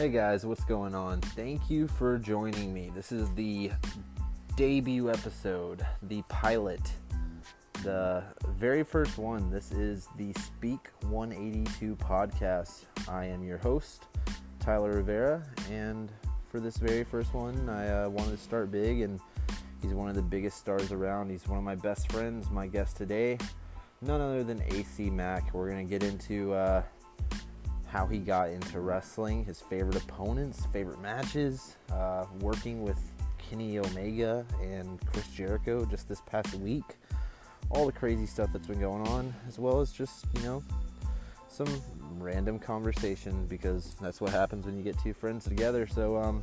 Hey guys, what's going on? Thank you for joining me. This is the debut episode, the pilot, the very first one. This is the Speak 182 podcast. I am your host, Tyler Rivera, and for this very first one, I uh, wanted to start big, and he's one of the biggest stars around. He's one of my best friends, my guest today, none other than AC Mack. We're going to get into. Uh, how he got into wrestling, his favorite opponents, favorite matches, uh, working with Kenny Omega and Chris Jericho just this past week, all the crazy stuff that's been going on, as well as just, you know, some random conversation because that's what happens when you get two friends together. So, um,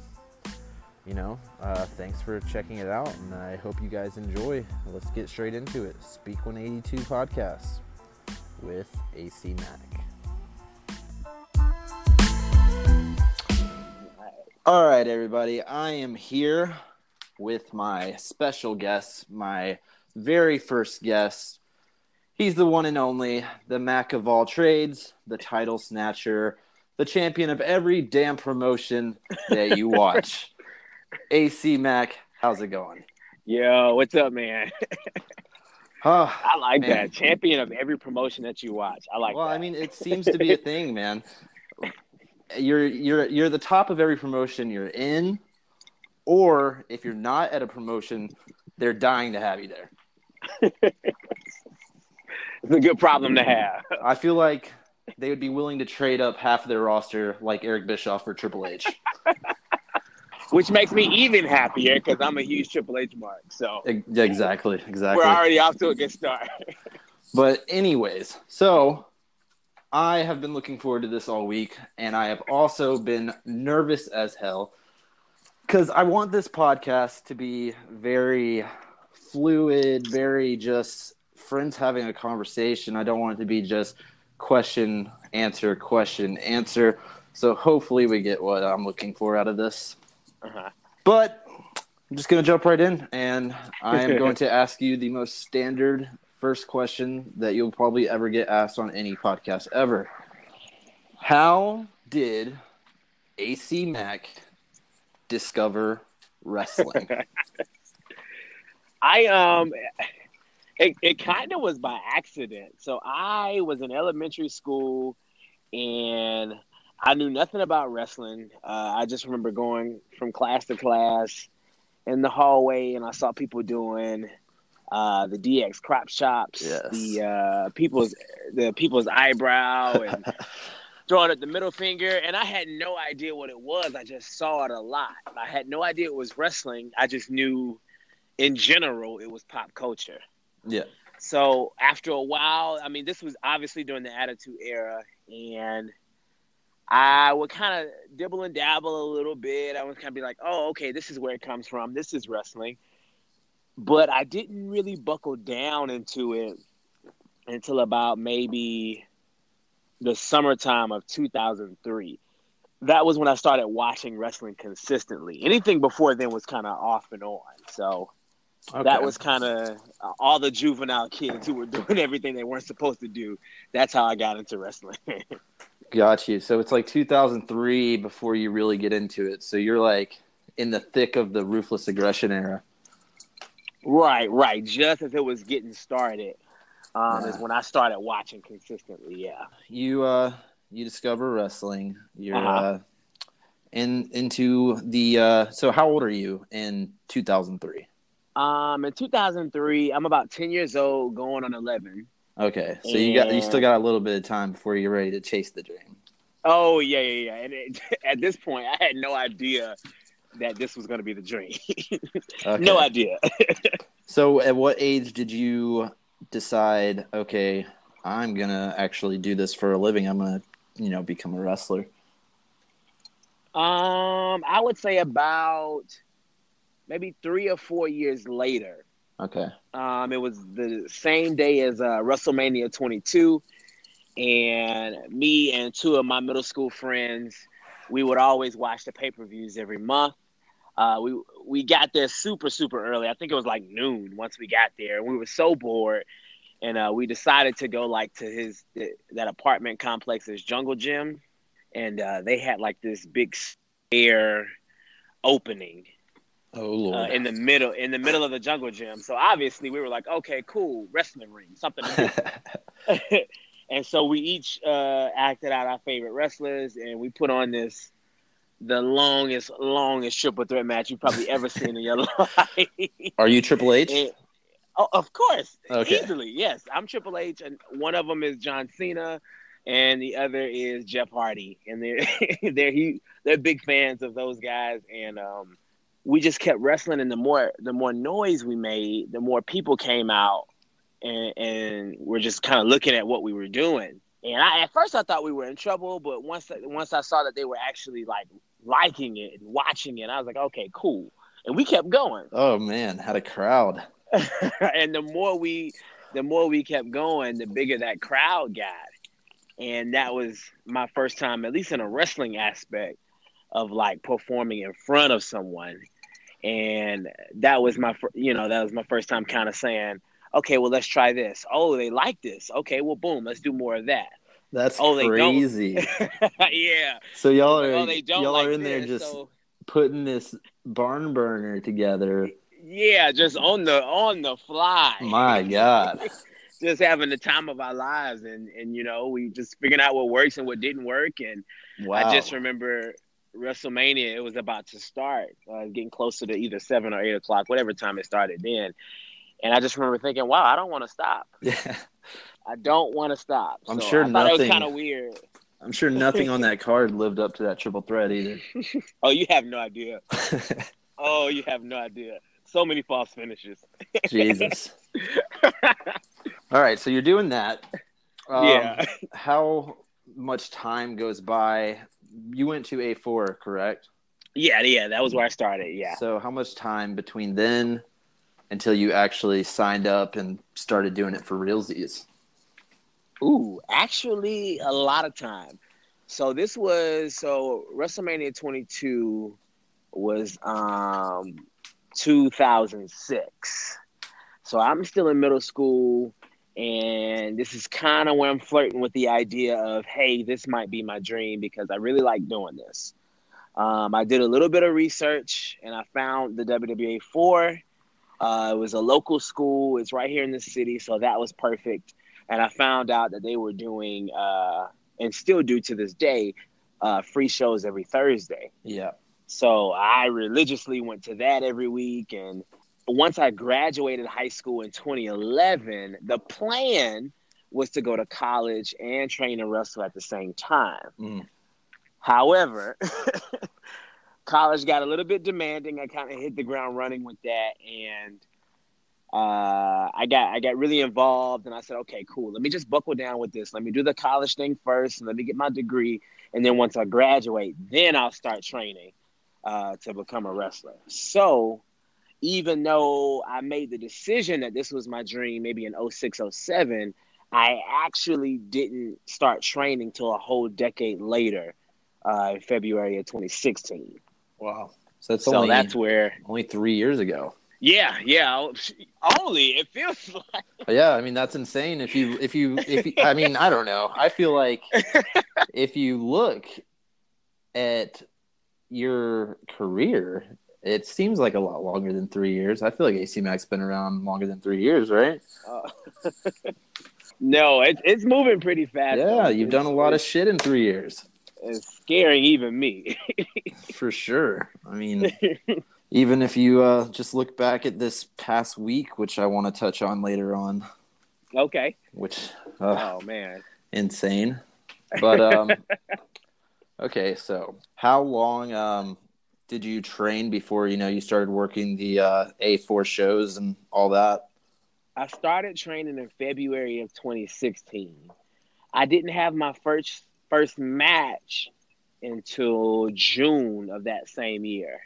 you know, uh, thanks for checking it out, and I hope you guys enjoy. Let's get straight into it. Speak 182 podcast with AC Mack. All right, everybody. I am here with my special guest, my very first guest. He's the one and only, the Mac of all trades, the title snatcher, the champion of every damn promotion that you watch. AC Mack, how's it going? Yo, what's up, man? Oh, I like man. that. Champion of every promotion that you watch. I like well, that. I mean, it seems to be a thing, man. You're you're you're the top of every promotion you're in, or if you're not at a promotion, they're dying to have you there. it's a good problem to have. I feel like they would be willing to trade up half of their roster, like Eric Bischoff for Triple H. Which makes me even happier because I'm a huge Triple H mark. So exactly, exactly. we're already off to a good start. But anyways, so I have been looking forward to this all week, and I have also been nervous as hell because I want this podcast to be very fluid, very just friends having a conversation. I don't want it to be just question, answer, question, answer. So hopefully we get what I'm looking for out of this. Uh-huh. But I'm just going to jump right in, and I am going to ask you the most standard first question that you'll probably ever get asked on any podcast ever. How did AC Mack discover wrestling? I um it, it kind of was by accident. So I was in elementary school and I knew nothing about wrestling. Uh, I just remember going from class to class in the hallway and I saw people doing uh, the DX crotch chops, Yes. the uh, people's the people's eyebrow and throwing up the middle finger and I had no idea what it was. I just saw it a lot. I had no idea it was wrestling. I just knew in general it was pop culture. yeah. So after a while, I mean, this was obviously during the Attitude Era, and I would kind of dibble and dabble a little bit. I would kind of be like, "Oh, okay, this is where it comes from. This is wrestling," but I didn't really buckle down into it until about maybe the summertime of 2003. That was when I started watching wrestling consistently. Anything before then was kind of off and on. So that was kind of all the juvenile kids who were doing everything they weren't supposed to do. That's how I got into wrestling. Got you. So it's like 2003 before you really get into it. So you're like in the thick of the ruthless aggression era. Right, right. Just as it was getting started, um, is when I started watching consistently. Yeah. You uh you discover wrestling. You're Uh-huh. uh in into the uh so how old are you in 2003? Um, in 2003, I'm about 10 years old, going on 11. Okay. So you got you still got a little bit of time before you're ready to chase the dream. Oh yeah, yeah, yeah. And it, at this point, I had no idea that this was going to be the dream. Okay. no idea. So at what age did you decide, okay, I'm going to actually do this for a living. I'm going to, you know, become a wrestler. Um, I would say about maybe three or four years later. Okay. Um, it was the same day as uh, WrestleMania 22, and me and two of my middle school friends, we would always watch the pay per views every month. Uh, we we got there super super early. I think it was like noon once we got there, we were so bored, and uh, we decided to go like to his that apartment complex, complex's Jungle Gym. and uh, they had like this big air opening Oh lord. uh, in the middle in the middle of the jungle gym. So obviously we were like, okay, cool, wrestling ring, something and so we each uh, acted out our favorite wrestlers, and we put on this the longest, longest triple threat match you've probably ever seen in your life. Are you Triple H? And- oh, of course, Okay. easily, yes. I'm Triple H, and one of them is John Cena, and the other is Jeff Hardy, and they're they're he, they're big fans of those guys, and um, we just kept wrestling, and the more the more noise we made, the more people came out, and and we're just kind of looking at what we were doing. And I, at first, I thought we were in trouble, but once once I saw that they were actually like liking it and watching it, I was like, okay, cool. And we kept going. oh man, had a crowd. and the more we the more we kept going, the bigger that crowd got. And that was my first time, at least in a wrestling aspect, of like performing in front of someone. And that was my, you know, that was my first time kind of saying, okay, well, let's try this. Oh, they like this. Okay, well, boom, let's do more of that. That's Oh, they don't. crazy. yeah. so y'all are Oh, they don't y'all like are in there just so- putting this barn burner together. yeah, just on the on the fly. My God. just having the time of our lives and and you know we just figuring out what works and what didn't work and Wow. i just remember wrestlemania it was about to start uh, getting closer to either seven or eight o'clock whatever time it started then and i just remember thinking wow i don't want to stop yeah. i don't want to stop I'm So sure I thought it was nothing- kind of weird I'm sure nothing on that card lived up to that triple threat either. oh you have no idea oh you have no idea so many false finishes Jesus. All right, so you're doing that. Um, yeah How much time goes by? You went to A4, correct? yeah yeah that was where i started yeah So how much time between then until you actually signed up and started doing it for realsies? Ooh, actually, a lot of time. So this was so WrestleMania 22 was um 2006. So I'm still in middle school, and this is kind of where I'm flirting with the idea of, hey, this might be my dream because I really like doing this. Um, I did a little bit of research, and I found the WWA4. Uh, it was a local school. It's right here in the city, so that was perfect and I found out that they were doing uh, and still do to this day uh, free shows every Thursday. Yeah. So I religiously went to that every week. And once I graduated high school in 2011, the plan was to go to college and train and wrestle at the same time. Mm. However, college got a little bit demanding. I kind of hit the ground running with that, and uh, I got I got really involved, and I said, okay, cool. Let me just buckle down with this. Let me do the college thing first, and let me get my degree, and then once I graduate, then I'll start training uh, to become a wrestler. So. Even though I made the decision that this was my dream, maybe in 06, 07, I actually didn't start training till a whole decade later, uh, in February of 2016. Wow. So that's so only that's where, only three years ago. yeah, yeah. Only it feels like yeah, I mean that's insane. If you if you if you, I mean I don't know. I feel like if you look at your career, it seems like a lot longer than three years. I feel like AC Mack's been around longer than three years, right? uh, no, it's it's moving pretty fast. Yeah, though. you've It's- done a lot of shit in three years, It's scaring even me. for sure. I mean, even if you uh, just look back at this past week, which I want to touch on later on, okay. which uh, Oh man. insane. But um, okay, so how long um, did you train before you know you started working the uh, A4 shows and all that? I started training in February of 2016. I didn't have my first first match until June of that same year.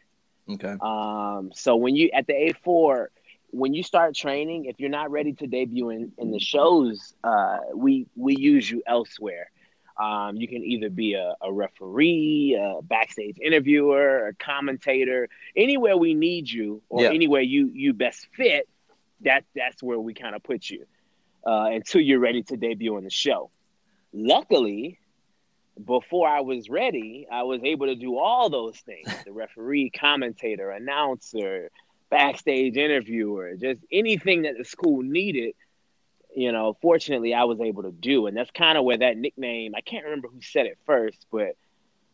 Okay. Um, so when you at the A4, when you start training, if you're not ready to debut in, in the shows, uh, we we use you elsewhere. Um, you can either be a, a referee, a backstage interviewer, a commentator, anywhere we need you or Yeah. anywhere you you best fit. That that's where we kind of put you uh, until you're ready to debut on the show. Luckily, before I was ready, I was able to do all those things the referee, commentator, announcer, backstage interviewer, just anything that the school needed. You know, fortunately, I was able to do. And that's kind of where that nickname, I can't remember who said it first, but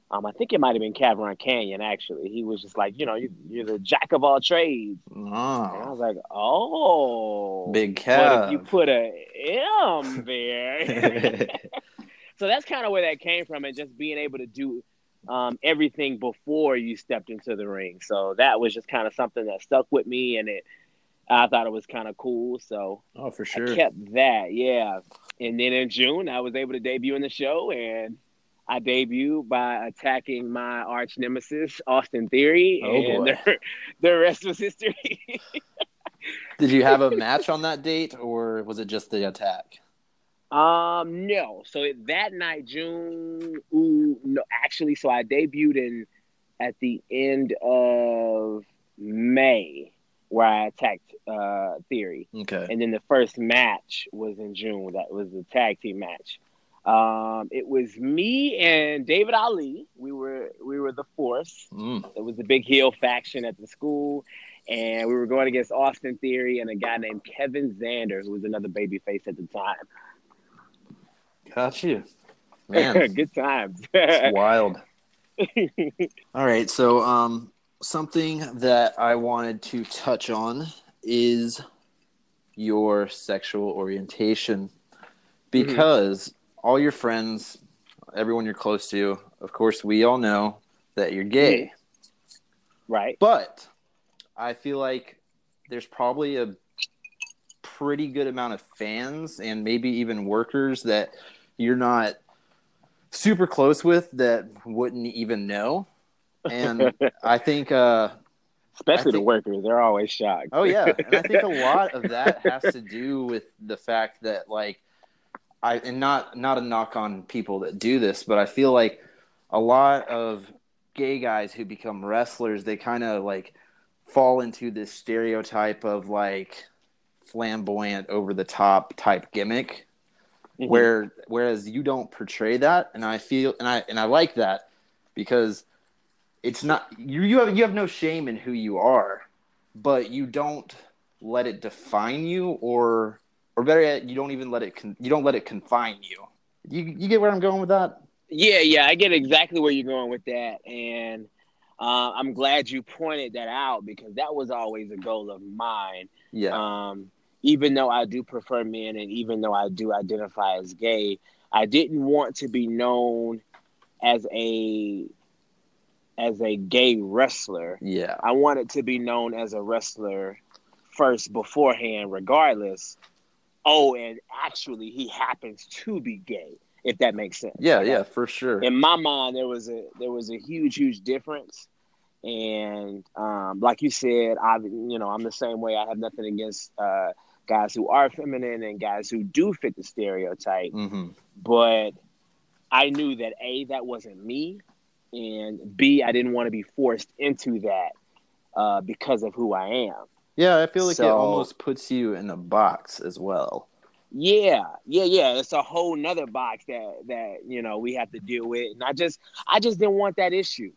um, I think it might have been Cavern Canyon, actually. He was just like, you know, you, are the jack of all trades. Oh. And I was like, oh. Big But if you put a M there. so that's kind of where that came from, and just being able to do um, everything before you stepped into the ring. So that was just kind of something that stuck with me, and it I thought it was kind of cool. So oh, for I sure. kept that, yeah. And then in June, I was able to debut in the show, and I debuted by attacking my arch nemesis, Austin Theory, Oh, and boy. the, the rest was history. Did you have a match on that date, or was it just the attack? Um, no. So that night, June, ooh, no, actually, so I debuted in at the end of May, where I attacked uh, Theory, Okay. and then the first match was in June. That was the tag team match. Um, it was me and David Ali. We were we were the force. Mm. It was the big heel faction at the school, and we were going against Austin Theory and a guy named Kevin Zander, who was another babyface at the time. Got you. Man, Good times. it's wild. All right, so um, something that I wanted to touch on is your sexual orientation, because all your friends, everyone you're close to, of course, we all know that you're gay. right. But I feel like there's probably a pretty good amount of fans and maybe even workers that you're not super close with that wouldn't even know. And I think, uh, Especially I the workers. They're always shocked. oh yeah, and I think a lot of that has to do with the fact that like I and not not a knock on people that do this, but I feel like a lot of gay guys who become wrestlers, they kind of like fall into this stereotype of like flamboyant over the top type gimmick Mhm. where whereas you don't portray that and I feel and I and I like that because it's not you you have you have no shame in who you are but you don't let it define you or or better yet you don't even let it con- you don't let it confine you you you get where I'm going with that Yeah, yeah, I get exactly where you're going with that, and uh, I'm glad you pointed that out because that was always a goal of mine. yeah Um, even though I do prefer men, and even though I do identify as gay, I didn't want to be known as a as a gay wrestler. yeah I wanted to be known as a wrestler first beforehand, regardless. Oh, and actually, he happens to be gay. If that makes sense. yeah Like, yeah for sure in my mind there was a there was a huge huge difference and um, like you said i you know i'm the same way i have nothing against uh, guys who are feminine and guys who do fit the stereotype. Hmm but i knew that a that wasn't me and b i didn't want to be forced into that uh, because of who i am. Yeah I feel like it almost puts you in a box as well. Yeah, yeah, yeah. It's a whole nother box that that you know we have to deal with, and I just I just didn't want that issue.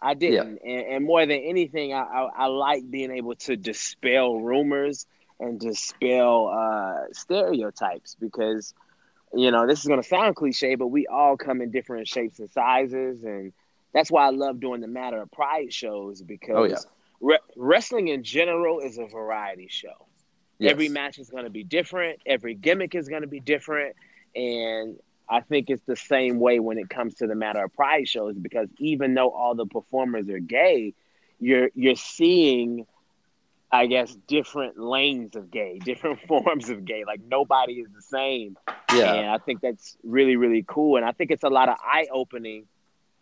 I didn't, and, and more than anything, I, I I like being able to dispel rumors and dispel uh, stereotypes because you know this is gonna sound cliche, but we all come in different shapes and sizes, and that's why I love doing the Matter of Pride shows because Oh, yeah. re- wrestling in general is a variety show. Yes. Every match is going to be different. Every gimmick is going to be different. And I think it's the same way when it comes to the matter of pride shows because even though all the performers are gay, you're you're seeing, I guess, different lanes of gay, different forms of gay. Like nobody is the same. yeah And I think that's really, really cool. And I think it's a lot of eye opening.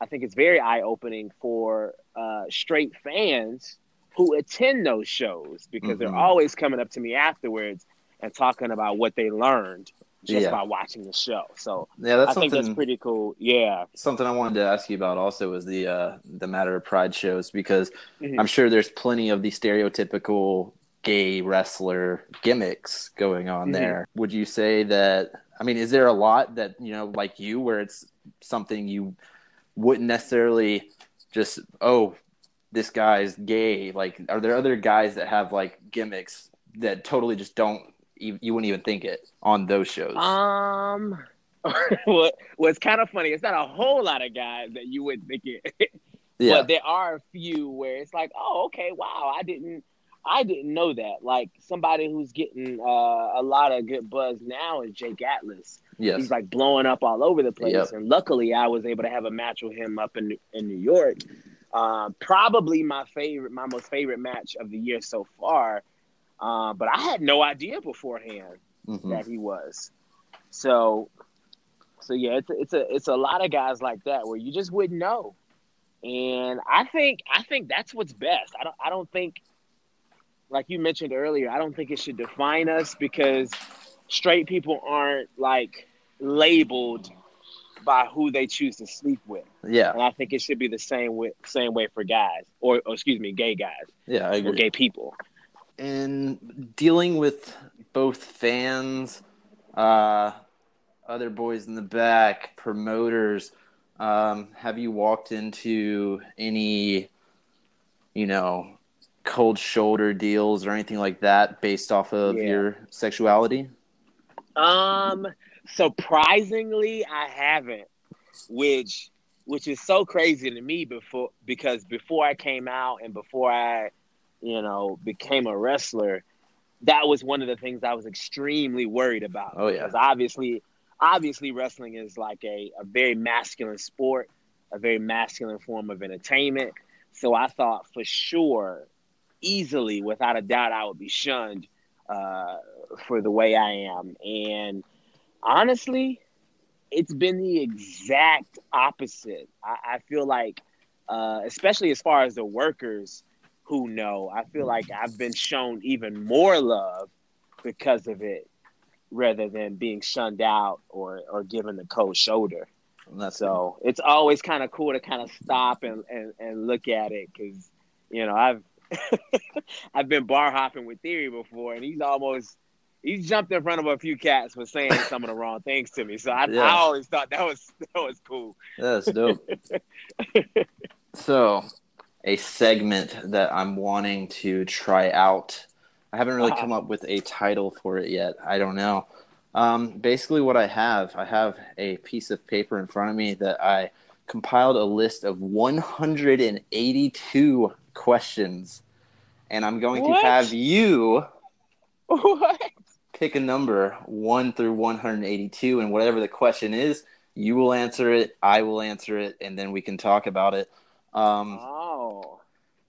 I think it's very eye opening for uh, straight fans who attend those shows because Mhm. they're always coming up to me afterwards and talking about what they learned just Yeah. by watching the show. So yeah that's I think that's pretty cool. Yeah. something I wanted to ask you about also was the uh, the matter of pride shows because Mhm. I'm sure there's plenty of the stereotypical gay wrestler gimmicks going on Mhm. there. Would you say that I mean, is there a lot that you know, like you, where it's something you wouldn't necessarily just oh, this guy's gay? Like, are there other guys that have like gimmicks that totally just don't you, you wouldn't even think it on those shows? Um, what what's kind of funny? It's not a whole lot of guys that you would think it, yeah, but there are a few where it's like, oh, okay, wow, I didn't. I didn't know that. Like somebody who's getting uh, a lot of good buzz now is Jake Atlas. yes, He's like blowing up all over the place. Yep. And luckily, I was able to have a match with him up in in New York. Uh, probably my favorite, my most favorite match of the year so far. Uh, but I had no idea beforehand Mhm. that he was. So, so yeah, it's a, it's a it's a lot of guys like that where you just wouldn't know. And I think I think that's what's best. I don't I don't think like you mentioned earlier, I don't think it should define us because straight people aren't like labeled by who they choose to sleep with. yeah, And I think it should be the same way same way for guys or, or excuse me, gay guys yeah, I agree. or gay people. In dealing with both fans, uh, other boys in the back, promoters, um, have you walked into any, you know, cold shoulder deals or anything like that based off of Yeah. your sexuality? Um, surprisingly, I haven't, which which is so crazy to me before because before I came out and before I, you know, became a wrestler, that was one of the things I was extremely worried about. Oh, yeah. because obviously, obviously, wrestling is like a a very masculine sport, a very masculine form of entertainment. So I thought for sure, easily, without a doubt, I would be shunned uh, for the way I am. And honestly, it's been the exact opposite. I, I feel like, uh, especially as far as the workers who know, I feel like I've been shown even more love because of it rather than being shunned out or, or given the cold shoulder. That's So it's always kind of cool to kind of stop and, and, and look at it because, you know, I've I've been bar hopping with Theory before, and he's almost he's jumped in front of a few cats for saying some of the wrong things to me. So I, Yeah. I always thought that was that was cool. That's dope. so, a segment that I'm wanting to try out. I haven't really come up with a title for it yet. I don't know. Um, basically, what I have, I have a piece of paper in front of me that I compiled a list of 182 questions, and I'm going What? to have you what? pick a number one through 182 and whatever the question is you will answer it i will answer it and then we can talk about it um, Oh,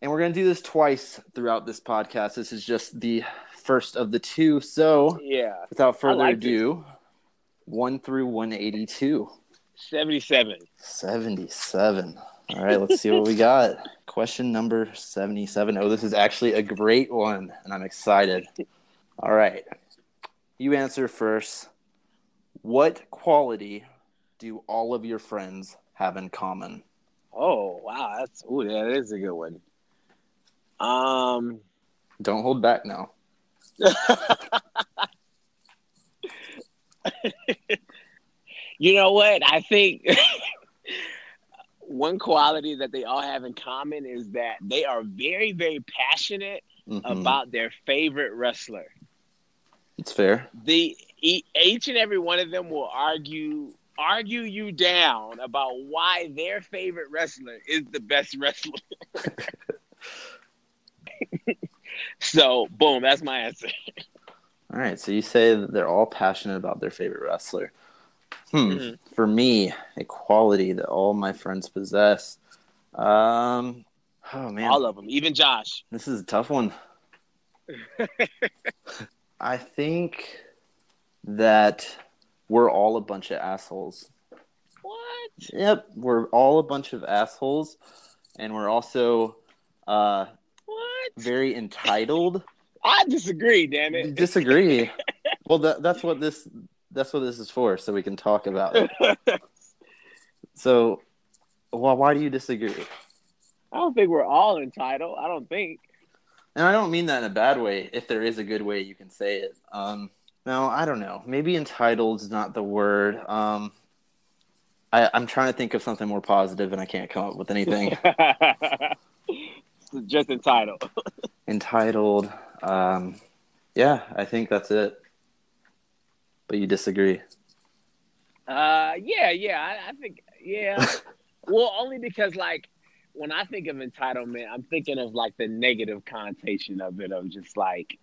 and we're going to do this twice throughout this podcast. This is just the first of the two. So yeah, without further like ado 1 through 182 seventy-seven. 77 all right let's see what we got. Question number 77 oh this is actually a great one and i'm excited. All right. You answer first. What quality do all of your friends have in common? Oh wow, that's ooh, that is a good one. Um, don't hold back now you know what? I think one quality that they all have in common is that they are very, very passionate Mhm. about their favorite wrestler. it's fair The each and every one of them will argue argue you down about why their favorite wrestler is the best wrestler. so, boom, that's my answer. all right so you say that they're all passionate about their favorite wrestler hmm. Mhm. for me a quality that all my friends possess um oh man All of them, even Josh. This is a tough one. I think that we're all a bunch of assholes. What? Yep, we're all a bunch of assholes, and we're also uh? Very entitled. I disagree, damn it. Disagree. well, that, that's what this that's what this is for, so we can talk about it. So, well, why do you disagree? I don't think we're all entitled. I don't think. And I don't mean that in a bad way. If there is a good way, you can say it. Um, No, I don't know. Maybe entitled is not the word. Um, I, I'm trying to think of something more positive, and I can't come up with anything. Just entitled. entitled. Um, yeah, I think that's it. But you disagree? Uh, yeah, yeah. I, I think, yeah. well, only because like when I think of entitlement, I'm thinking of like the negative connotation of it, of just like,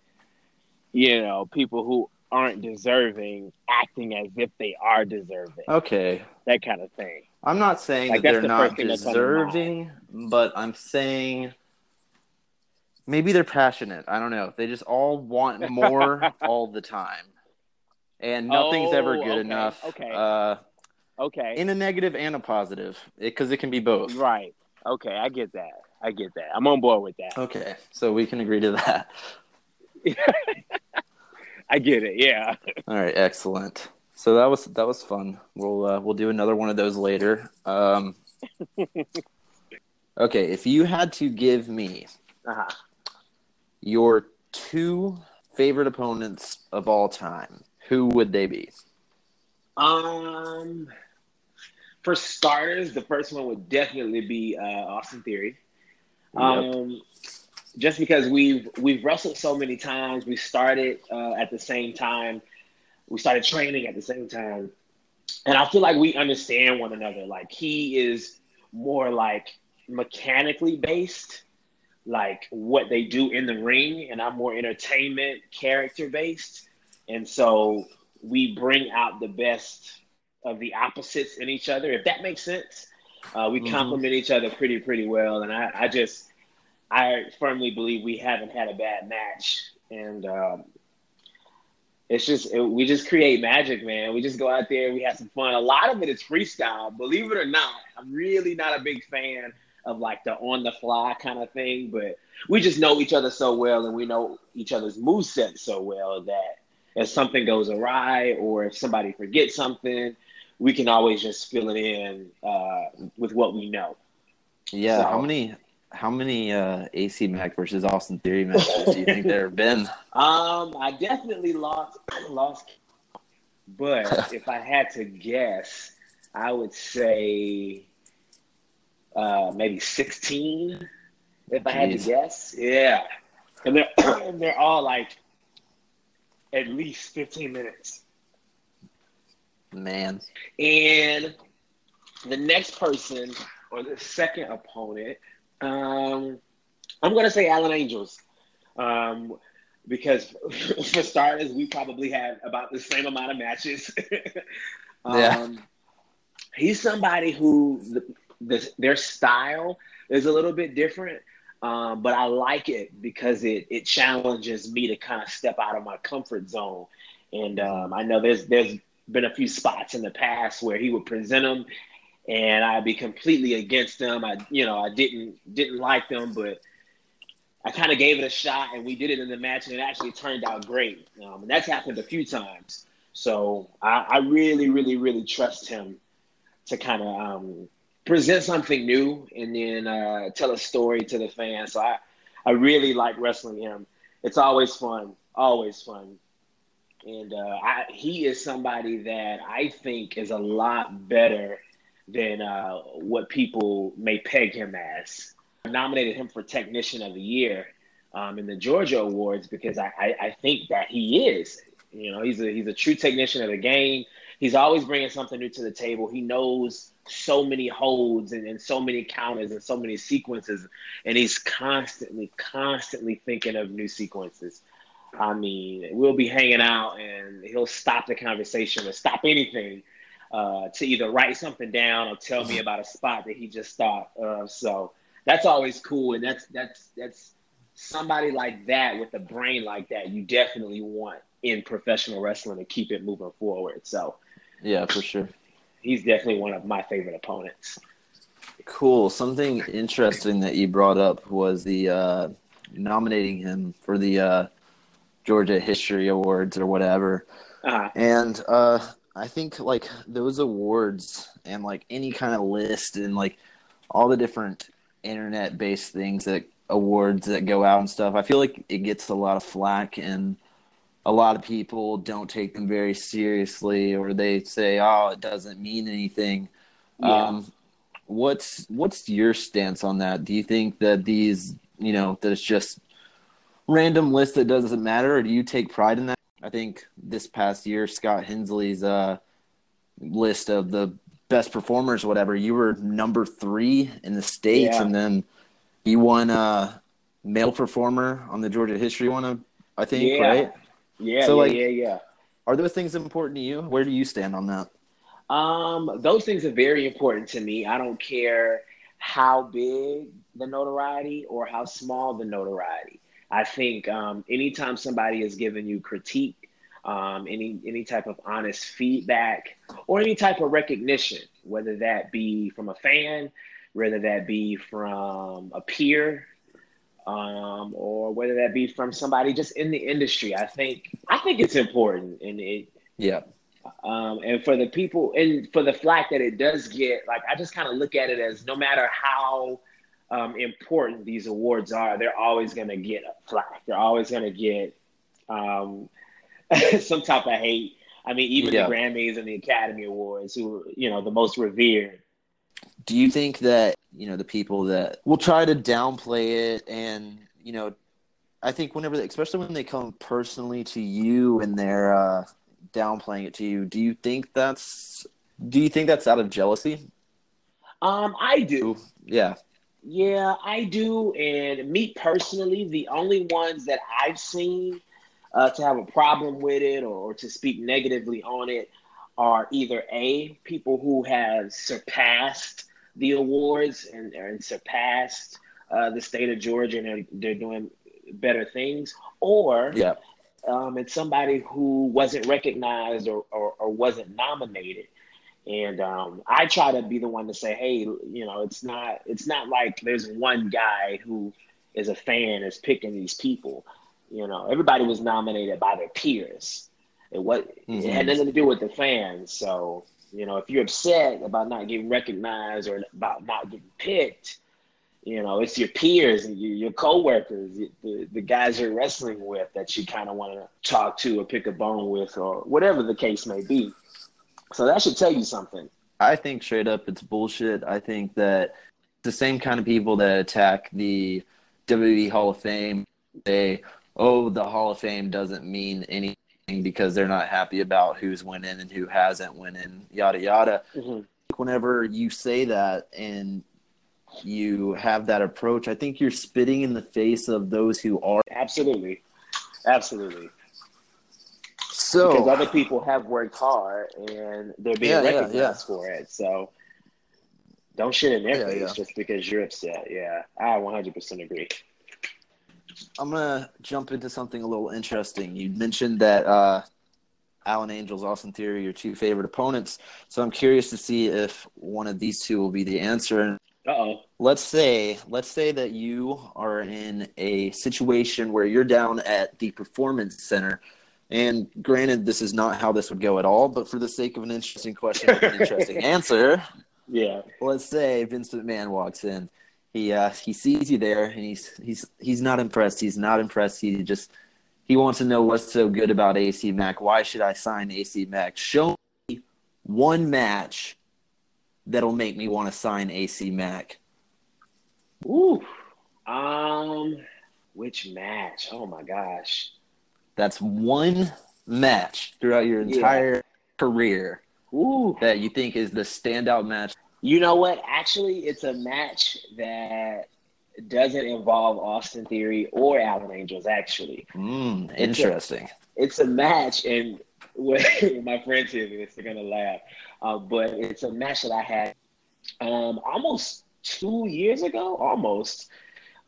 you know, people who aren't deserving acting as if they are deserving. Okay. That kind of thing. I'm not saying like, that they're the not deserving, but I'm saying maybe they're passionate. I don't know. They just all want more all the time. And nothing's oh, ever good okay, enough. Okay. Uh, okay. In a negative and a positive, because it, it, can be both. Right. Okay, I get that. I get that. I'm on board with that. Okay, so we can agree to that. I get it. Yeah. All right. Excellent. So that was that was fun. We'll uh, we'll do another one of those later. Um, okay, if you had to give me uh-huh. Your two favorite opponents of all time, who would they be? Um, for starters, the first one would definitely be uh, Austin Theory. Um, yep just because we've we've wrestled so many times, we started uh, at the same time, we started training at the same time, and I feel like we understand one another. Like he is more like mechanically based, like what they do in the ring, and I'm more entertainment character based, and so we bring out the best of the opposites in each other. If that makes sense, uh, we mm-hmm. complement each other pretty pretty well, and I, I just I firmly believe we haven't had a bad match, and um, it's just it, we just create magic, man. We just go out there, we have some fun. A lot of it is freestyle, believe it or not. I'm really not a big fan of like the on the fly kind of thing, but we just know each other so well, and we know each other's move set so well that if something goes awry or if somebody forgets something, we can always just fill it in uh, with what we know. Yeah, so, how many how many uh, AC Mack versus Austin Theory matches do you think there have been? Um, I definitely lost lost, but if I had to guess, I would say uh, maybe sixteen. If I had to guess, yeah, and they're and they're all like at least fifteen minutes. Man, and the next person or the second opponent um, I'm going to say Alan Angels. Um, because for starters, we probably had about the same amount of matches. um, yeah. He's somebody who the, their style is a little bit different, um, but I like it because it it challenges me to kind of step out of my comfort zone. And um, I know there's there's been a few spots in the past where he would present them and I'd be completely against them. I, you know, I didn't didn't like them, but I kind of gave it a shot, and we did it in the match, and it actually turned out great. Um, and that's happened a few times. So I, I really, really, really trust him to kind of um, present something new and then uh, tell a story to the fans. So I, I really like wrestling him. It's always fun, always fun. And uh, I, he is somebody that I think is a lot better than uh, what people may peg him as. I nominated him for Technician of the Year um, in the Georgia Awards because I, I, I, think that he is. You know, he's a he's a true technician of the game. He's always bringing something new to the table. He knows so many holds and, and so many counters and so many sequences, and he's constantly, constantly thinking of new sequences. I mean, we'll be hanging out and he'll stop the conversation or stop anything uh, to either write something down or tell me about a spot that he just thought of. So that's always cool, and that's that's that's somebody like that with a brain like that. You definitely want in professional wrestling to keep it moving forward. So yeah, for sure, he's definitely one of my favorite opponents. Cool. Something interesting that you brought up was the uh, nominating him for the uh, Georgia History Awards or whatever. Uh-huh. And uh, I think like those awards and like any kind of list and like all the different internet based things that awards that go out and stuff, I feel like it gets a lot of flack and a lot of people don't take them very seriously, or they say, "Oh, it doesn't mean anything." Yeah. Um, what's what's your stance on that? Do you think that these, you know, that it's just random list that doesn't matter, or do you take pride in that? I think this past year, Scott Hensley's uh, list of the best performers, whatever, you were number three in the states, Yeah. and then you won uh, male performer on the Georgia History one, I think, Yeah. right? Yeah, So, yeah, like- yeah, yeah. Are those things important to you? Where do you stand on that? Um, those things are very important to me. I don't care how big the notoriety or how small the notoriety. I think um, anytime somebody is giving you critique, um, any any type of honest feedback, or any type of recognition, whether that be from a fan, whether that be from a peer, um, or whether that be from somebody just in the industry, I think I think it's important, and it Yeah. um, and for the people, and for the flack that it does get, like I just kind of look at it as no matter how um, important these awards are, they're always going to get flack. They're always going to get um, some type of hate. I mean, even Yeah. the Grammys and the Academy Awards, who you know the most revered. Do you think that, you know, the people that will try to downplay it and, you know, I think whenever, they, especially when they come personally to you and they're uh, downplaying it to you, do you think that's, do you think that's out of jealousy? Um, I do. Yeah. Yeah, I do. And me personally, the only ones that I've seen uh, to have a problem with it or, or to speak negatively on it are either A, people who have surpassed the awards and, and surpassed uh, the state of Georgia and they're, they're doing better things, or Yeah. um, it's somebody who wasn't recognized or, or, or wasn't nominated. And um, I try to be the one to say, hey, you know, it's not it's not like there's one guy who is a fan is picking these people. You know, everybody was nominated by their peers. It was it had Mhm. nothing to do with the fans. So you know, if you're upset about not getting recognized or about not getting picked, you know, it's your peers and your, your coworkers, the, the guys you're wrestling with that you kind of want to talk to or pick a bone with or whatever the case may be. So that should tell you something. I think straight up it's bullshit. I think that the same kind of people that attack the WWE Hall of Fame say, oh, the Hall of Fame doesn't mean anything because they're not happy about who's winning and who hasn't winning, yada, yada. Mm-hmm. Whenever you say that and you have that approach, I think you're spitting in the face of those who are. Absolutely. Absolutely. So Because other people have worked hard and they're being Yeah, yeah, recognized yeah. for it. So don't shit in their Yeah, face yeah. just because you're upset. Yeah, I 100% agree. I'm gonna jump into something a little interesting. You mentioned that uh, Alan Angels, Austin Theory, your two favorite opponents. So I'm curious to see if one of these two will be the answer. Uh oh. let's say, let's say that you are in a situation where you're down at the performance center. And granted, this is not how this would go at all, but for the sake of an interesting question, an interesting answer, Yeah. let's say Vince McMahon walks in. He uh, he sees you there, and he's he's he's not impressed. He's not impressed. He just he wants to know what's so good about AC Mack. Why should I sign AC Mack? Show me one match that'll make me want to sign AC Mack. Ooh. Um, which match? Oh my gosh. That's one match throughout your Yeah. entire career Ooh. that you think is the standout match. You know what? Actually, it's a match that doesn't involve Austin Theory or Alan Angels. Actually, Mm, a- interesting. it's a match, and when my friends hear this, they're gonna laugh. Uh, but it's a match that I had um, almost two years ago. Almost.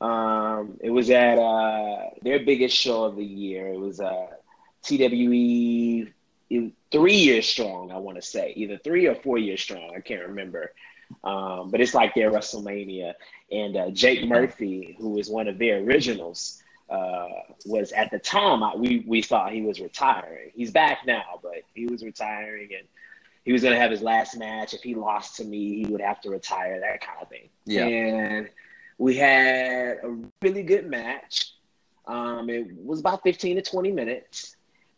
Um, it was at uh, their biggest show of the year. It was uh, TWE three years strong. I want to say either three or four years strong. I can't remember. Um, but it's like their WrestleMania. And uh, Jake Murphy, who was one of their originals, uh, was at the time I, we we thought he was retiring. He's back now, but he was retiring and he was going to have his last match. If he lost to me, he would have to retire. That kind of thing. Yeah. And we had a really good match. Um, it was about fifteen to twenty minutes,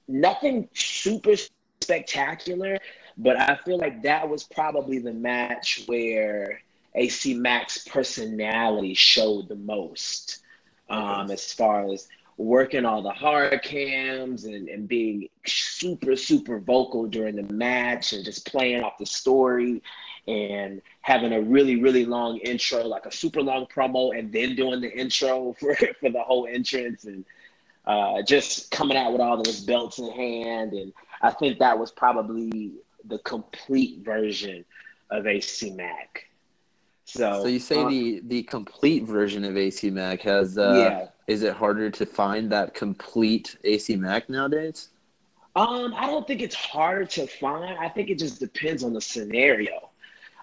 nothing super spectacular, but I feel like that was probably the match where AC Mack's personality showed the most. Um, as far as working all the hard cams and, and being super, super vocal during the match and just playing off the story and having a really, really long intro, like a super long promo, and then doing the intro for, for the whole entrance and uh, just coming out with all those belts in hand. And I think that was probably the complete version of AC Mack. So, so you say uh, the the complete version of AC Mack has uh, yeah. Is it harder to find that complete AC Mack nowadays? Um, I don't think it's harder to find. I think it just depends on the scenario.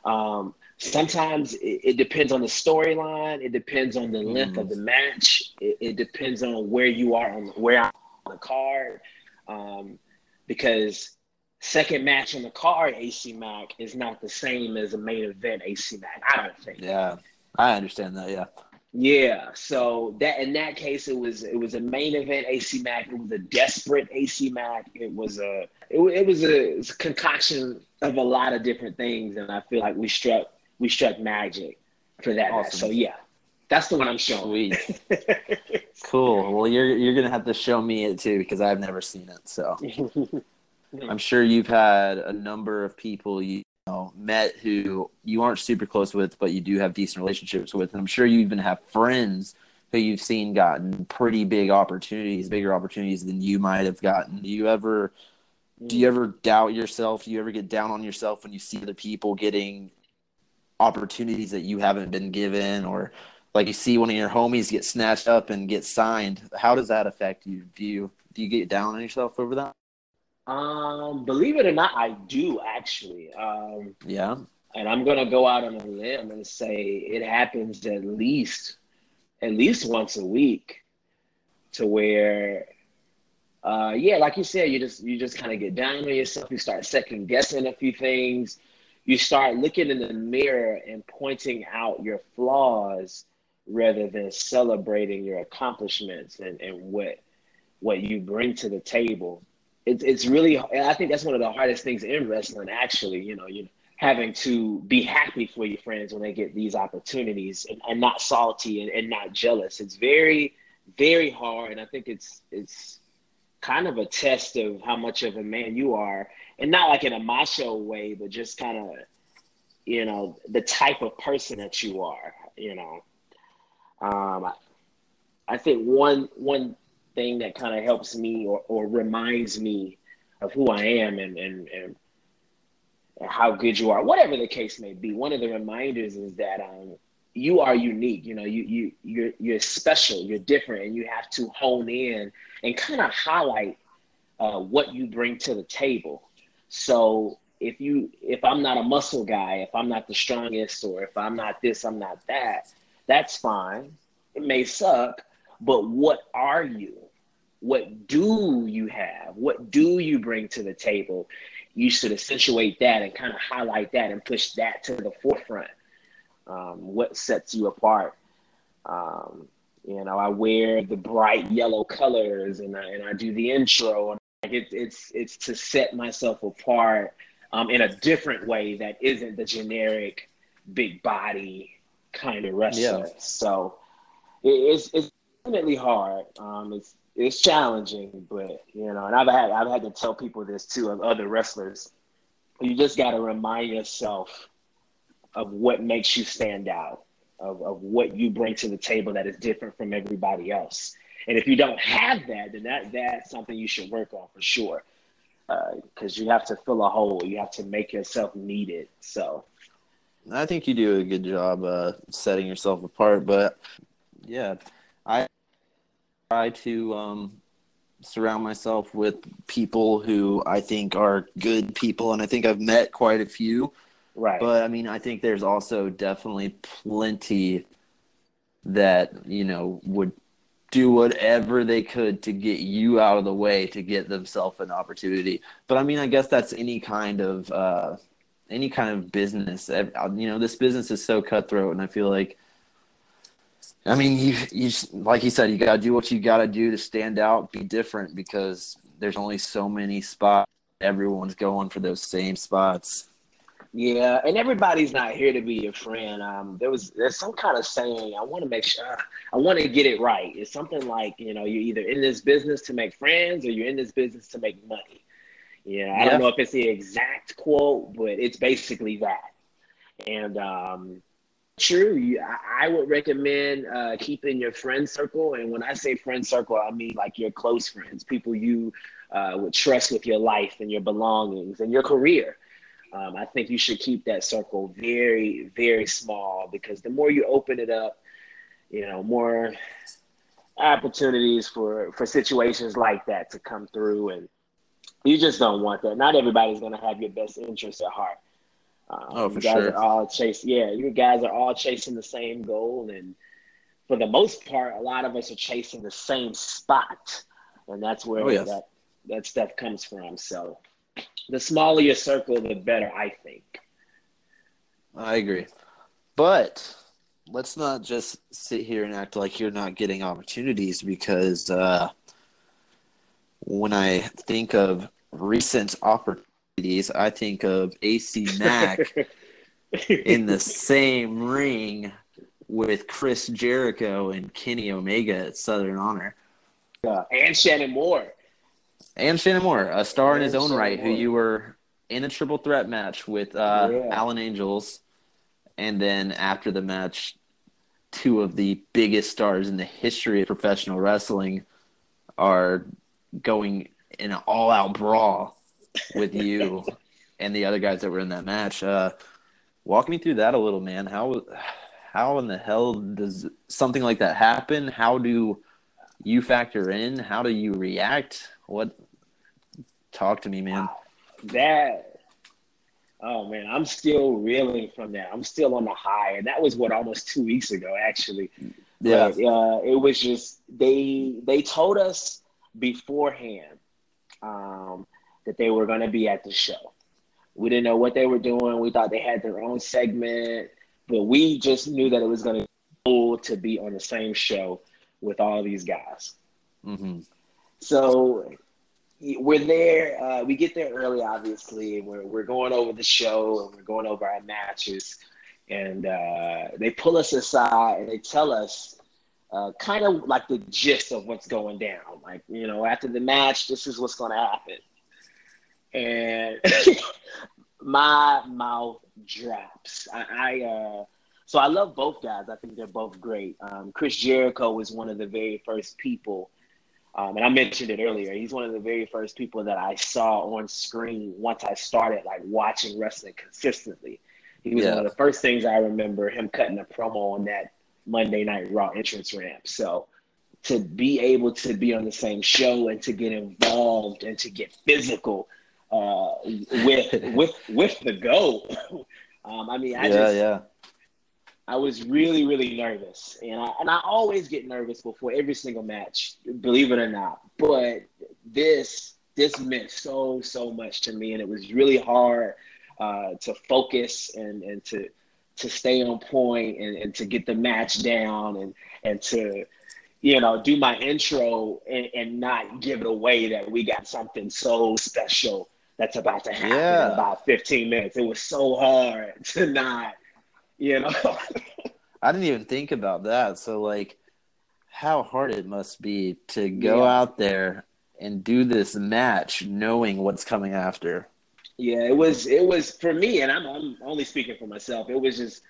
Um, sometimes it, it, depends on the storyline. It depends on the length mm. of the match. It, it, depends on where you are on where on the card. Um, because second match on the card AC Mack is not the same as a main event AC Mack. I don't think. Yeah, I understand that. Yeah. Yeah, so that in that case, it was it was a main event AC Mack. It was a desperate AC Mack. It was a it, it was a, a concoction of a lot of different things, and I feel like we struck we struck magic for that. Awesome. So yeah, that's the one I'm showing. Sweet. cool. Well, you're you're gonna have to show me it too because I've never seen it. So I'm sure you've had a number of people you know, met who you aren't super close with, but you do have decent relationships with. And I'm sure you even have friends who you've seen gotten pretty big opportunities, bigger opportunities than you might have gotten. Do you ever do you mm. ever doubt yourself? Do you ever get down on yourself when you see other people getting opportunities that you haven't been given or like you see one of your homies get snatched up and get signed? How does that affect you? Do you do you get down on yourself over that? Um, believe it or not, I do actually. Um, yeah. And I'm gonna go out on a limb and say it happens at least, at least once a week, to where, uh, yeah, like you said, you just you just kind of get down on yourself. You start second guessing a few things. You start looking in the mirror and pointing out your flaws rather than celebrating your accomplishments and, and what what you bring to the table it's it's really I think that's one of the hardest things in wrestling. Actually, you know, you having to be happy for your friends when they get these opportunities and, and not salty and, and not jealous. It's very very hard, and I think it's it's kind of a test of how much of a man you are, and not like in a macho way, but just kind of you know the type of person that you are. You know, um, I, think one one thing that kind of helps me or, or reminds me of who I am and, and, and how good you are, whatever the case may be. One of the reminders is that um, you are unique. You know, you you you're you're special. You're different, and you have to hone in and kind of highlight uh, what you bring to the table. So if you if I'm not a muscle guy, if I'm not the strongest, or if I'm not this, I'm not that. That's fine. It may suck, but what are you? What do you have? What do you bring to the table? You should accentuate that and kind of highlight that and push that to the forefront. Um, what sets you apart? Um, you know, I wear the bright yellow colors and I, and I do the intro and it, it's it's to set myself apart um, in a different way that isn't the generic big body kind of wrestler. Yeah. So it, it's it's definitely hard. Um, it's it's challenging, but you know, and I've had I've had to tell people this too of other wrestlers. You just got to remind yourself of what makes you stand out, of of what you bring to the table that is different from everybody else. And if you don't have that, then that that's something you should work on for sure. Because uh, you have to fill a hole, you have to make yourself needed. So, I think you do a good job uh, setting yourself apart. But yeah, I try to um, surround myself with people who I think are good people, and I think I've met quite a few. Right. But I mean, I think there's also definitely plenty that you know would do whatever they could to get you out of the way to get themselves an opportunity. But I mean, I guess that's any kind of uh, any kind of business. You know, this business is so cutthroat, and I feel like I mean, you you like you said, you got to do what you got to do to stand out, be different, because there's only so many spots. Everyone's going for those same spots. Yeah, and everybody's not here to be your friend. Um, there was there's some kind of saying. I want to make sure I want to get it right. It's something like you know you're either in this business to make friends or you're in this business to make money. You know, I don't know if it's the exact quote, but it's basically that. And um, true, you, I, I, would recommend uh, keeping your friend circle. And when I say friend circle, I mean like your close friends, people you uh, would trust with your life and your belongings and your career. Um, I think you should keep that circle very, very small because the more you open it up, you know, more opportunities for for situations like that to come through, and you just don't want that. Not everybody's going to have your best interest at heart. Um, oh, for you guys sure. Are all chasing, yeah, you guys are all chasing the same goal, and for the most part, a lot of us are chasing the same spot, and that's where oh, yes. that that stuff comes from. So the smaller your circle, the better, I think. I agree. But let's not just sit here and act like you're not getting opportunities because uh, when I think of recent opportunities, I think of AC Mack in the same ring with Chris Jericho and Kenny Omega at Southern Honor. Uh, and Shannon Moore and Shannon Moore, a star in his own Shannon right, Moore. who you were in a triple threat match with uh, yeah. Alan Angels, and then after the match, two of the biggest stars in the history of professional wrestling are going in an all-out brawl with you and the other guys that were in that match. Uh, walk me through that a little, man. How how in the hell does something like that happen? How do you factor in? How do you react? What? Talk to me, man. That. Oh man, I'm still reeling from that. I'm still on the high, and that was what almost two weeks ago, actually. Yeah. But, uh, it was just they they told us beforehand um, that they were going to be at the show. We didn't know what they were doing. We thought they had their own segment, but we just knew that it was going to be cool to be on the same show with all these guys. Mm-hmm. So we're there. Uh, we get there early, obviously, and we're, we're going over the show and we're going over our matches. And uh, they pull us aside and they tell us uh, kind of like the gist of what's going down. Like, you know, after the match, this is what's going to happen. And my mouth drops. I, I uh, so I love both guys. I think they're both great. Um, Chris Jericho was one of the very first people, um, and I mentioned it earlier. He's one of the very first people that I saw on screen once I started like watching wrestling consistently. He was yeah. one of the first things I remember him cutting a promo on that Monday Night Raw entrance ramp. So to be able to be on the same show and to get involved and to get physical uh, with with with the go. Um, I mean, I yeah, just yeah. I was really, really nervous, and I and I always get nervous before every single match, believe it or not. But this this meant so so much to me, and it was really hard uh, to focus and and to to stay on point and, and to get the match down and and to you know do my intro and, and not give it away that we got something so special that's about to happen yeah. in about 15 minutes. It was so hard to not you know. I didn't even think about that. So like how hard it must be to go yeah. out there and do this match knowing what's coming after. Yeah, it was it was for me and I'm I'm only speaking for myself. It was just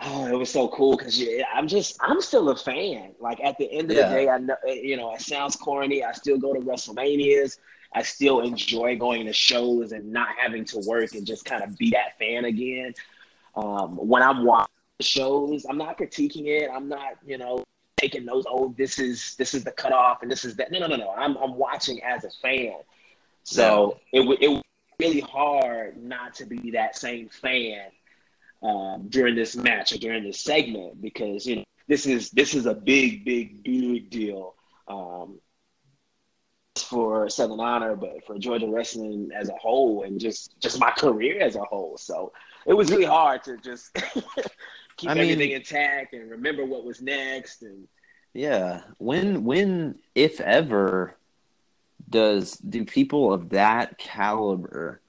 oh, it was so cool cuz I'm just I'm still a fan. Like at the end of yeah. the day I know you know, it sounds corny. I still go to WrestleManias. I still enjoy going to shows and not having to work and just kind of be that fan again. Um, when I'm watching shows, I'm not critiquing it. I'm not, you know, taking those. Oh, this is this is the cutoff, and this is that. No, no, no, no. I'm I'm watching as a fan. So yeah. it it was really hard not to be that same fan um, during this match or during this segment because you know this is this is a big, big, big deal. Um, for Southern Honor, but for Georgia wrestling as a whole, and just just my career as a whole. So it was really hard to just keep I mean, everything intact and remember what was next. And yeah, when when if ever does do people of that caliber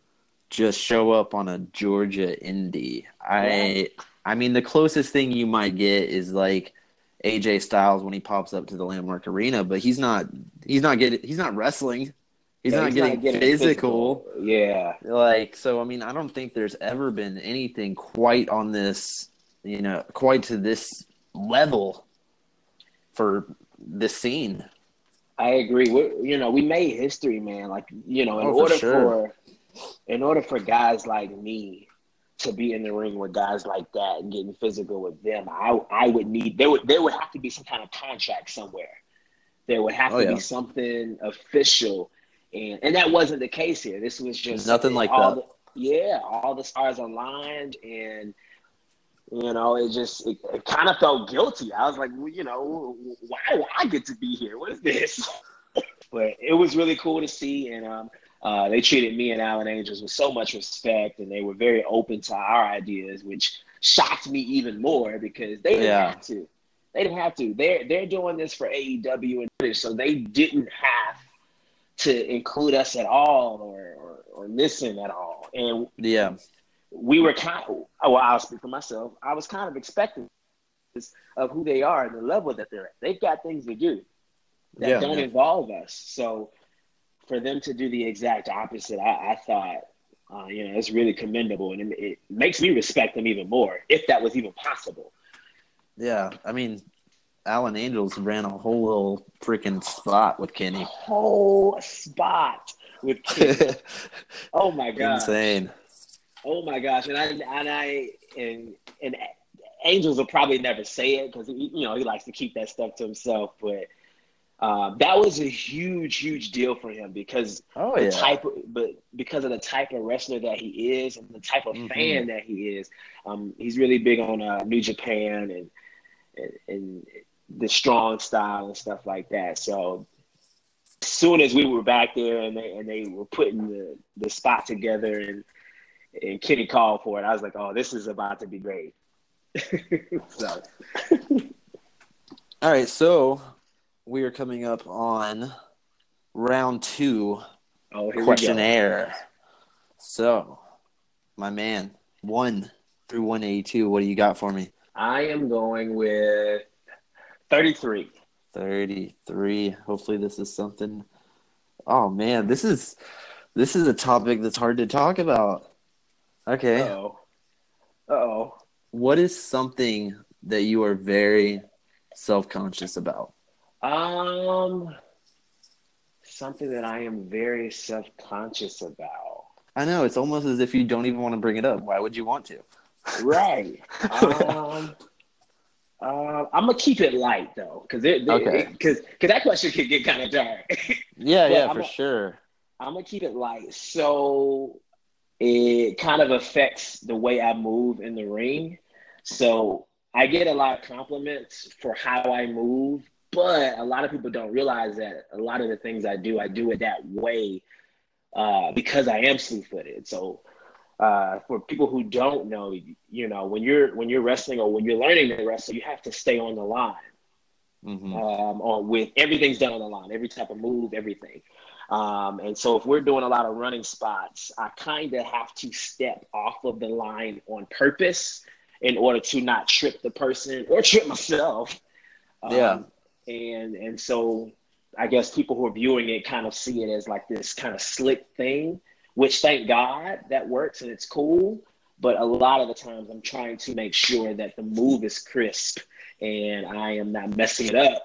just show up on a Georgia indie I I mean the closest thing you might get is like AJ Styles when he pops up to the Landmark Arena, but he's not he's not getting he's not wrestling. He's, Yeah, not, getting physical. Yeah. Like so I mean I don't think there's ever been anything quite on this, you know, quite to this level for this scene. I agree. We, you know, we made history, man. Like, you know, in Oh, for order sure. for in order for guys like me to be in the ring with guys like that and getting physical with them, I I would need there would there would have to be some kind of contract somewhere. There would have Oh, to yeah. be something official, and and that wasn't the case here. This was just Nothing like that. The, yeah, all the stars aligned, and you know, it just it, it kind of felt guilty. I was like, well, you know, why do I get to be here? What is this? but it was really cool to see, and um, uh, they treated me and Alan Angels with so much respect, and they were very open to our ideas, which shocked me even more because they didn't Yeah. have to. They didn't have to. They're they're doing this for AEW and so they didn't have to include us at all or, or or listen at all. And Yeah. we were kind of, well, I'll speak for myself. I was kind of expecting this of who they are and the level that they're at. They've got things to do that Yeah, don't yeah. involve us. So for them to do the exact opposite, I, I thought, uh, you know, it's really commendable. And it, it makes me respect them even more, if that was even possible. Yeah, I mean, Alan Angels ran a whole little freaking spot with Kenny. Whole spot with Kenny. oh my God. Insane. Oh my gosh, and I and I and and Angels will probably never say it because you know he likes to keep that stuff to himself. But um, that was a huge, huge deal for him because Oh the yeah. type, of, but because of the type of wrestler that he is and the type of Mhm. fan that he is, um, he's really big on uh, New Japan and, and and the strong style and stuff like that. So as soon as we were back there and they and they were putting the the spot together and and Kenny called for it, I was like, oh, this is about to be great. so All right, so we are coming up on round two oh, questionnaire. So, my man, one through one eighty two. What do you got for me? I am going with thirty three. Thirty three. Hopefully, this is something. Oh man, this is this is a topic that's hard to talk about. Okay. Oh, oh. What is something that you are very self conscious about? Um, something that I am very self conscious about. I know it's almost as if you don't even want to bring it up. Why would you want to? Right. um, uh, I'm gonna keep it light though, because it, Okay. because because that question could get kind of dark. Yeah, yeah, I'm for a- sure. I'm gonna keep it light. So it kind of affects the way I move in the ring. So I get a lot of compliments for how I move, but a lot of people don't realize that a lot of the things I do, I do it that way uh, because I am slew footed. So uh, for people who don't know, you know, when you're when you're wrestling or when you're learning to wrestle, you have to stay on the line hmm um, on with everything's done on the line, every type of move, everything. Um, and so if we're doing a lot of running spots, I kind of have to step off of the line on purpose in order to not trip the person or trip myself. Um, Yeah. And and so I guess people who are viewing it kind of see it as like this kind of slick thing, which thank God that works and it's cool. But a lot of the times I'm trying to make sure that the move is crisp and I am not messing it up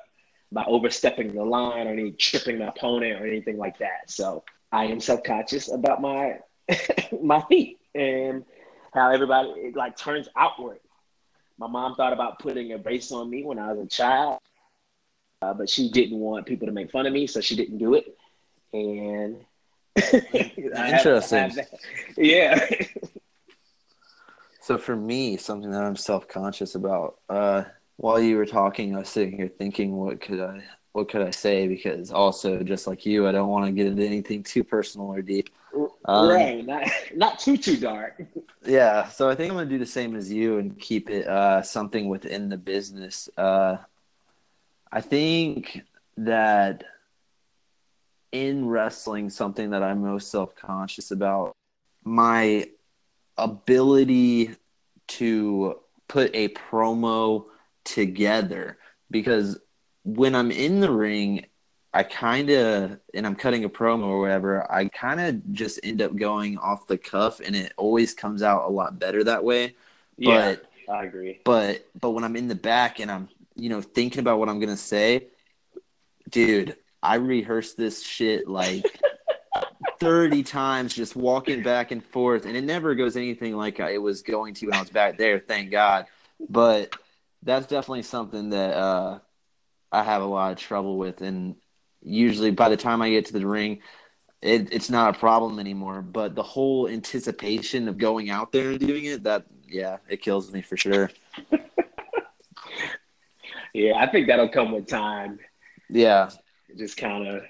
by overstepping the line or any tripping my opponent or anything like that. So I am self-conscious about my my feet and how everybody it like turns outward. My mom thought about putting a brace on me when I was a child, uh, but she didn't want people to make fun of me, so she didn't do it. And Have- Interesting. have yeah. So for me, something that I'm self conscious about. Uh, while you were talking, I was sitting here thinking, what could I, what could I say? Because also, just like you, I don't want to get into anything too personal or deep. Um, right, not not too too dark. Yeah, so I think I'm gonna do the same as you and keep it uh, something within the business. Uh, I think that in wrestling something that I'm most self conscious about. My ability to put a promo together because when I'm in the ring, I kind of, and I'm cutting a promo or whatever, I kind of just end up going off the cuff and it always comes out a lot better that way. Yeah, But I agree. but but when I'm in the back and I'm you know thinking about what I'm gonna say, dude, I rehearsed this shit like thirty times, just walking back and forth, and it never goes anything like it was going to when I was back there. Thank God. But that's definitely something that uh, I have a lot of trouble with, and usually by the time I get to the ring. It, it's not a problem anymore, but the whole anticipation of going out there and doing it, that, yeah, it kills me for sure. Yeah, I think that'll come with time. Yeah, Just kind of,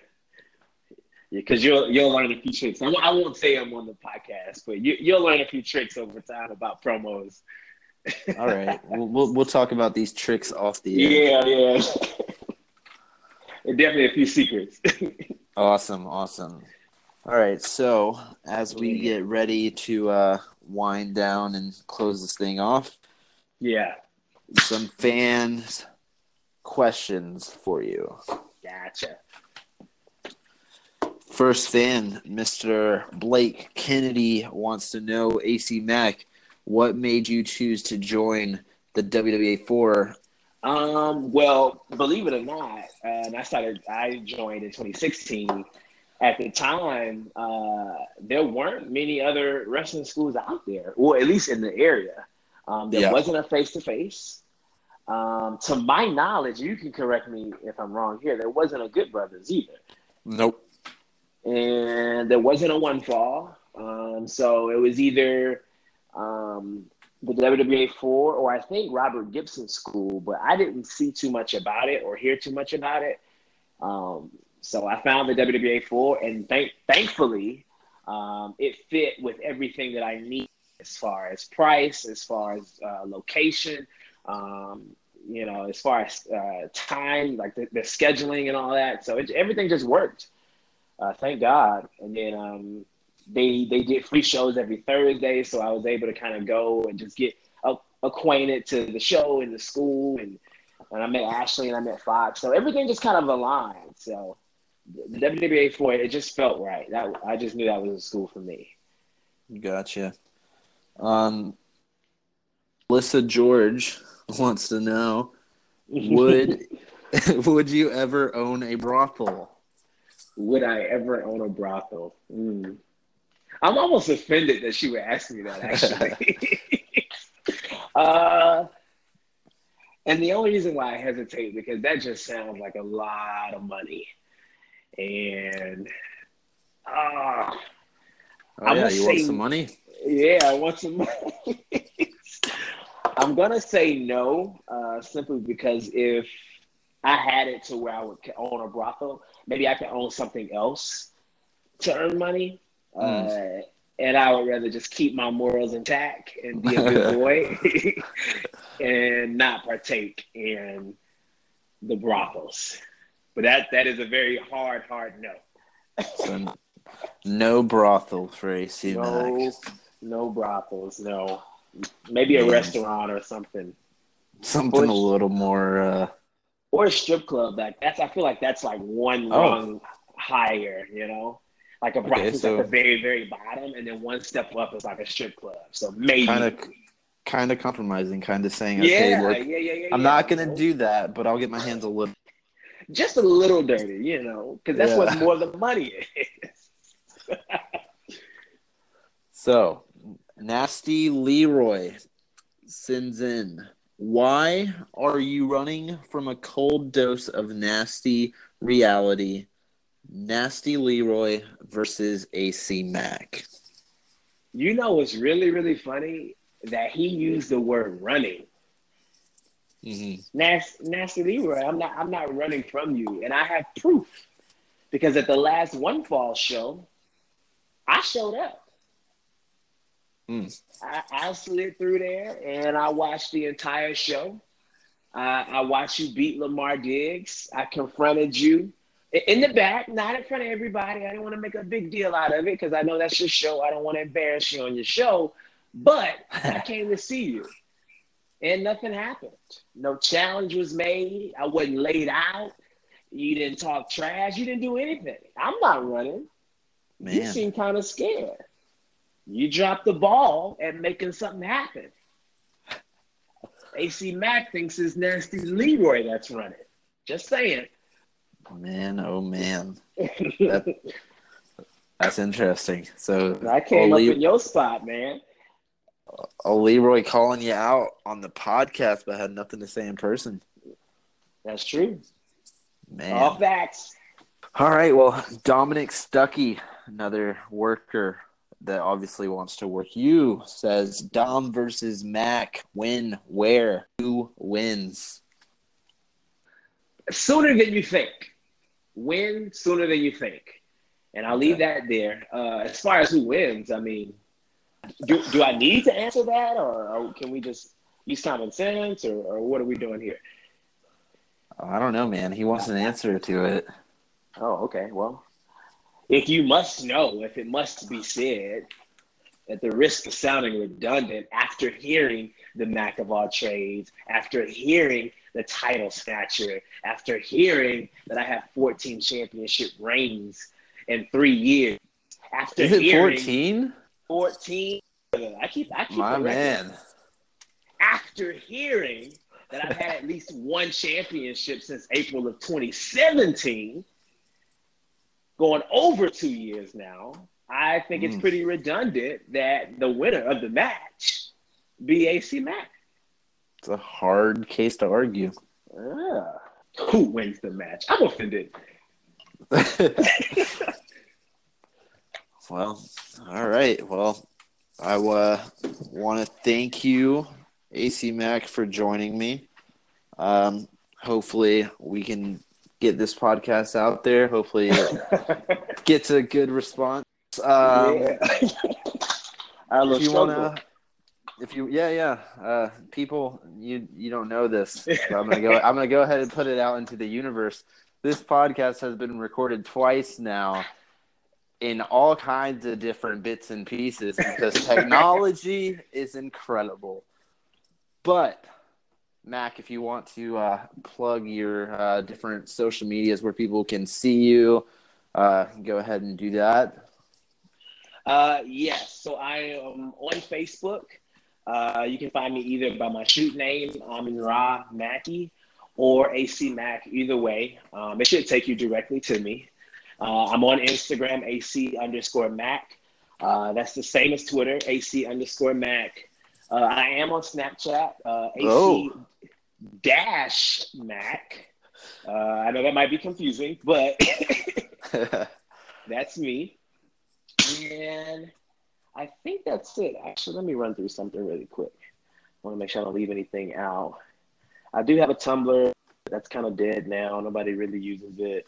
because you'll you'll learn a few tricks. I, won't- I won't say I'm on the podcast, but you you'll learn a few tricks over time about promos. All right, we'll, we'll we'll talk about these tricks off the air. Yeah, yeah. definitely a few secrets. Awesome, awesome. All right, so as we get ready to uh, wind down and close this thing off, yeah, some fans questions for you. Gotcha. First fan, Mr. Blake Kennedy wants to know AC Mack, what made you choose to join the WWA4? Um, well, believe it or not, uh, and I started, I joined in 2016. At the time, uh, there weren't many other wrestling schools out there, or at least in the area. Um, there Yeah. wasn't a face to face. To my knowledge, you can correct me if I'm wrong here. There wasn't a Good Brothers either, Nope. and there wasn't a One Fall. Um, so it was either um, the WWA four, or I think Robert Gibson School, but I didn't see too much about it or hear too much about it. Um, so I found the WWA four, and thank thankfully, um, it fit with everything that I need as far as price, as far as uh, location, um, you know, as far as uh, time, like the, the scheduling and all that. So it, everything just worked. Uh, thank God. And then um, they they did free shows every Thursday, so I was able to kind of go and just get acquainted to the show and the school, and and I met Ashley and I met Fox, so everything just kind of aligned. So the WWA four, it just felt right. That I just knew that was a school for me. Gotcha. Um, Melissa George wants to know would would you ever own a brothel? Would I ever own a brothel? Mm. I'm almost offended that she would ask me that, actually. uh, and the only reason why I hesitate because that just sounds like a lot of money, and uh, Oh, I'm yeah, you want some money? yeah, I want some money. I'm gonna say no, uh, simply because if I had it to where I would own a brothel, maybe I could own something else to earn money, uh, and I would rather just keep my morals intact and be a good boy, and not partake in the brothels. But that that is a very hard, hard no. So, no brothel for AC No, Mac. no brothels. No, maybe a Man. restaurant or something, Something a little more. Uh, or a strip club. Like that's, I feel like that's like one Oh. rung higher. You know, like a Okay, brothel's so- at the very, very bottom, and then one step up is like a strip club. So maybe, kind of, kind of compromising, kind of saying, okay, yeah, look, yeah, yeah, yeah. I'm yeah. not gonna do that, but I'll get my hands a little. just a little dirty, you know, because that's Yeah. what more the money is. So, Nasty Leroy sends in, why are you running from a cold dose of nasty reality? Nasty Leroy versus AC Mack. You know what's really, really funny? That he used the word running. Mm-hmm. Nas- Nasty Leroy, I'm not I'm not running from you. And I have proof. Because at the last one fall show, I showed up. Mm. I, I slid through there and I watched the entire show. Uh, I watched you beat Lamar Diggs. I confronted you In the back, not in front of everybody. I didn't want to make a big deal out of it because I know that's your show. I don't want to embarrass you on your show. But I came to see you. And nothing happened. No challenge was made. I wasn't laid out. You didn't talk trash. You didn't do anything. I'm not running. Man. You seem kind of scared. You drop the ball at making something happen. AC Mack thinks it's Nasty Leroy that's running. Just saying. Man, oh man. That, that's interesting. So I came up in your spot, man. Oh, Leroy calling you out on the podcast, but had nothing to say in person. That's true. Man. All facts. All right. Well, Dominic Stuckey, another worker that obviously wants to work you, says Dom versus Mac. Win where? Who wins? Sooner than you think. Win sooner than you think. And I'll leave that there. Uh, as far as who wins, I mean, do, do I need to answer that or, or can we just use common sense or, or what are we doing here? I don't know, man. He wants an answer to it. Oh, okay. Well, if you must know, if it must be said, at the risk of sounding redundant, after hearing the Mac of all trades, after hearing the title snatcher, after hearing that I have 14 championship reigns in three years, after Is it 14? 14. I keep, I keep my man. After hearing that I've had at least one championship since April of 2017, going over two years now, I think mm. it's pretty redundant that the winner of the match be AC Mack. It's a hard case to argue. Uh, who wins the match? I'm offended. well, all right. Well, I uh, want to thank you, AC Mack, for joining me. Um, hopefully, we can get this podcast out there. Hopefully, it gets a good response. Um, yeah. if you want to, if you, yeah, yeah, uh, people, you you don't know this. I'm gonna go. I'm gonna go ahead and put it out into the universe. This podcast has been recorded twice now in all kinds of different bits and pieces because technology is incredible. But Mac, if you want to uh, plug your uh, different social medias where people can see you, uh, go ahead and do that. Uh, yes, so I am on Facebook. Uh, you can find me either by my shoot name, Amin Ra Mackey, or AC Mack. Either way, um, it should take you directly to me. Uh, I'm on Instagram, AC underscore Mac. that's the same as Twitter, AC underscore Mac. Uh, I am on Snapchat, uh, AC oh. dash Mac. Uh, I know that might be confusing, but that's me. And I think that's it. Actually, let me run through something really quick. I want to make sure I don't leave anything out. I do have a Tumblr that's kind of dead now. Nobody really uses it.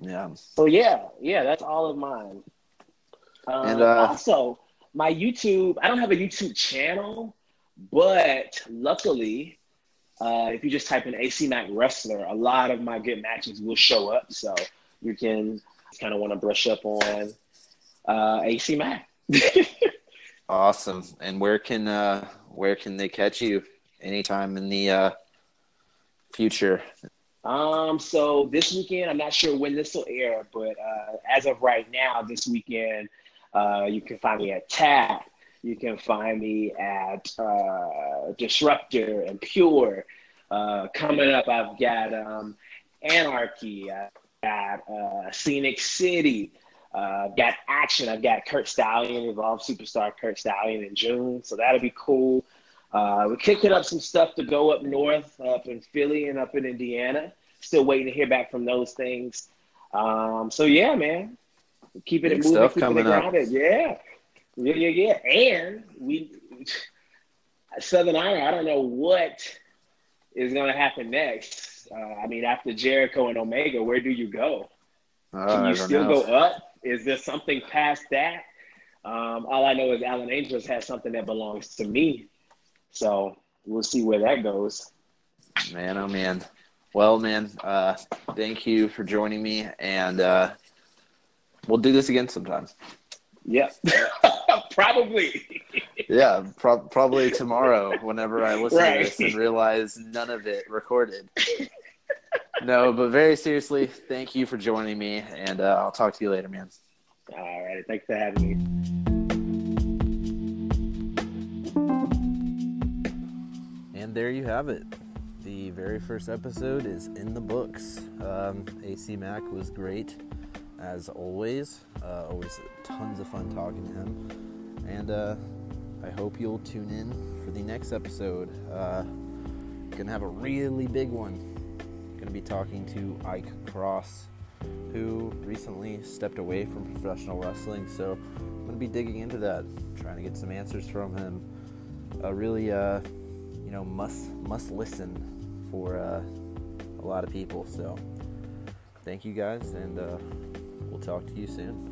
Yeah. So yeah, yeah, that's all of mine. Um, and uh, also, my YouTube, I don't have a YouTube channel, but luckily, uh, if you just type in AC Mack Wrestler, a lot of my good matches will show up. So you can kind of want to brush up on uh, AC Mack. awesome. And where can uh, where can they catch you? Anytime in the uh, future. Um, so this weekend, I'm not sure when this will air, but uh, as of right now, this weekend, uh, you can find me at Tap. You can find me at uh, Disruptor and Pure. Uh, coming up, I've got um, Anarchy. I've got uh, Scenic City. Uh, I've got Action. I've got Curt Stallion, Evolve Superstar Curt Stallion in June. So that'll be cool. We're kicking up some stuff to go up north, up in Philly and up in Indiana. Still waiting to hear back from those things. Um, so yeah, man, keep it moving, keeping it grounded. Up. Yeah, yeah, yeah, yeah. And we Southern Honor. I don't know what is going to happen next. Uh, I mean, after Jericho and Omega, where do you go? Uh, Can you still know. go up? Is there something past that? Um, all I know is Alan Angels has something that belongs to me. So we'll see where that goes. Man, oh man. Well, man, uh, thank you for joining me, and uh, we'll do this again sometime. Yep, probably. Yeah, pro- probably tomorrow. Whenever I listen Right. to this and realize none of it recorded. no, but very seriously, thank you for joining me, and uh, I'll talk to you later, man. All right, thanks for having me. And there you have it. The very first episode is in the books. Um, AC Mack was great, as always. Uh, always tons of fun talking to him. And uh, I hope you'll tune in for the next episode. Uh, gonna have a really big one. Gonna be talking to Ike Cross, who recently stepped away from professional wrestling. So I'm gonna be digging into that, trying to get some answers from him. A really, uh, you know, must must listen for uh, a lot of people. So thank you guys, and uh, talk to you soon.